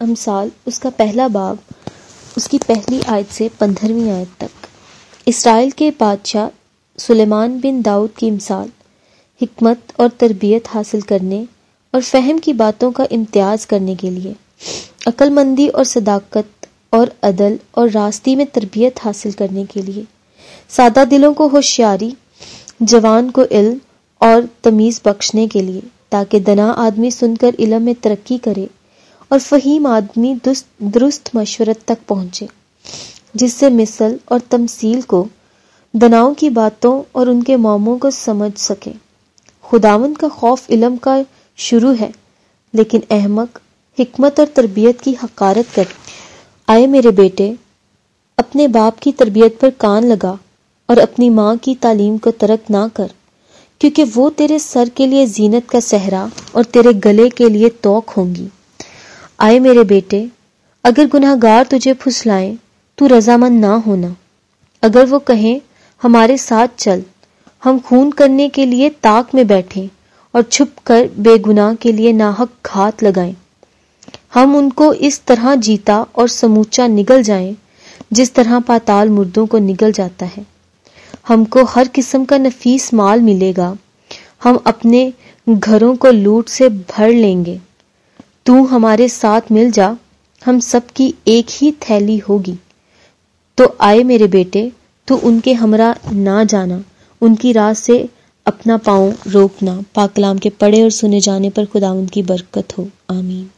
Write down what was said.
अमसाल, उसका पहला बाब उसकी पहली आयत से पंद्रहवीं आयत तक। इसराइल के बादशाह सुलेमान बिन दाऊद की मिसाल, हिकमत और तरबियत हासिल करने और फहम की बातों का इम्तियाज़ करने के लिए। अक्लमंदी और सदाकत और अदल और रास्ती में तरबियत हासिल करने के लिए। सादा दिलों को होशियारी, जवान को इल्म और तमीज़ बख्शने के लिए, ताकि दना आदमी सुनकर इलम में तरक्की करे। और फहीम आदमी दुरुस्त मशवरत तक पहुँचे, जिससे मिसल और तमसील को, दनाओं की बातों और उनके मामों को समझ सके। खुदावन का खौफ इलम का शुरू है, लेकिन अहमक, हिकमत और तरबियत की हकारत कर, आए मेरे बेटे, अपने बाप की तरबियत पर कान लगा और अपनी माँ की तालीम को तरक ना कर, क्योंकि वो तेरे सर के लिए जीनत का सहरा और तेरे गले के लिए तोक होंगी। आए मेरे बेटे, अगर गुनाहगार तुझे फुसलाएँ, तू रजामंद ना होना। अगर वो कहें, हमारे साथ चल, हम खून करने के लिए ताक में बैठे और छुप कर बेगुनाह के लिए नाहक घात लगाएँ। हम उनको इस तरह जीता और समूचा निगल जाएँ, जिस तरह पाताल मुर्दों को निगल जाता है। हमको हर किस्म का नफीस माल मिलेगा, हम अपने घरों को लूट से भर लेंगे। तू हमारे साथ मिल जा, हम सबकी एक ही थैली होगी। तो आए मेरे बेटे, तू उनके हमरा ना जाना, उनकी राह से अपना पाँव रोकना, पाकलाम के पढ़े और सुने जाने पर खुदा उनकी बरकत हो। आमीन।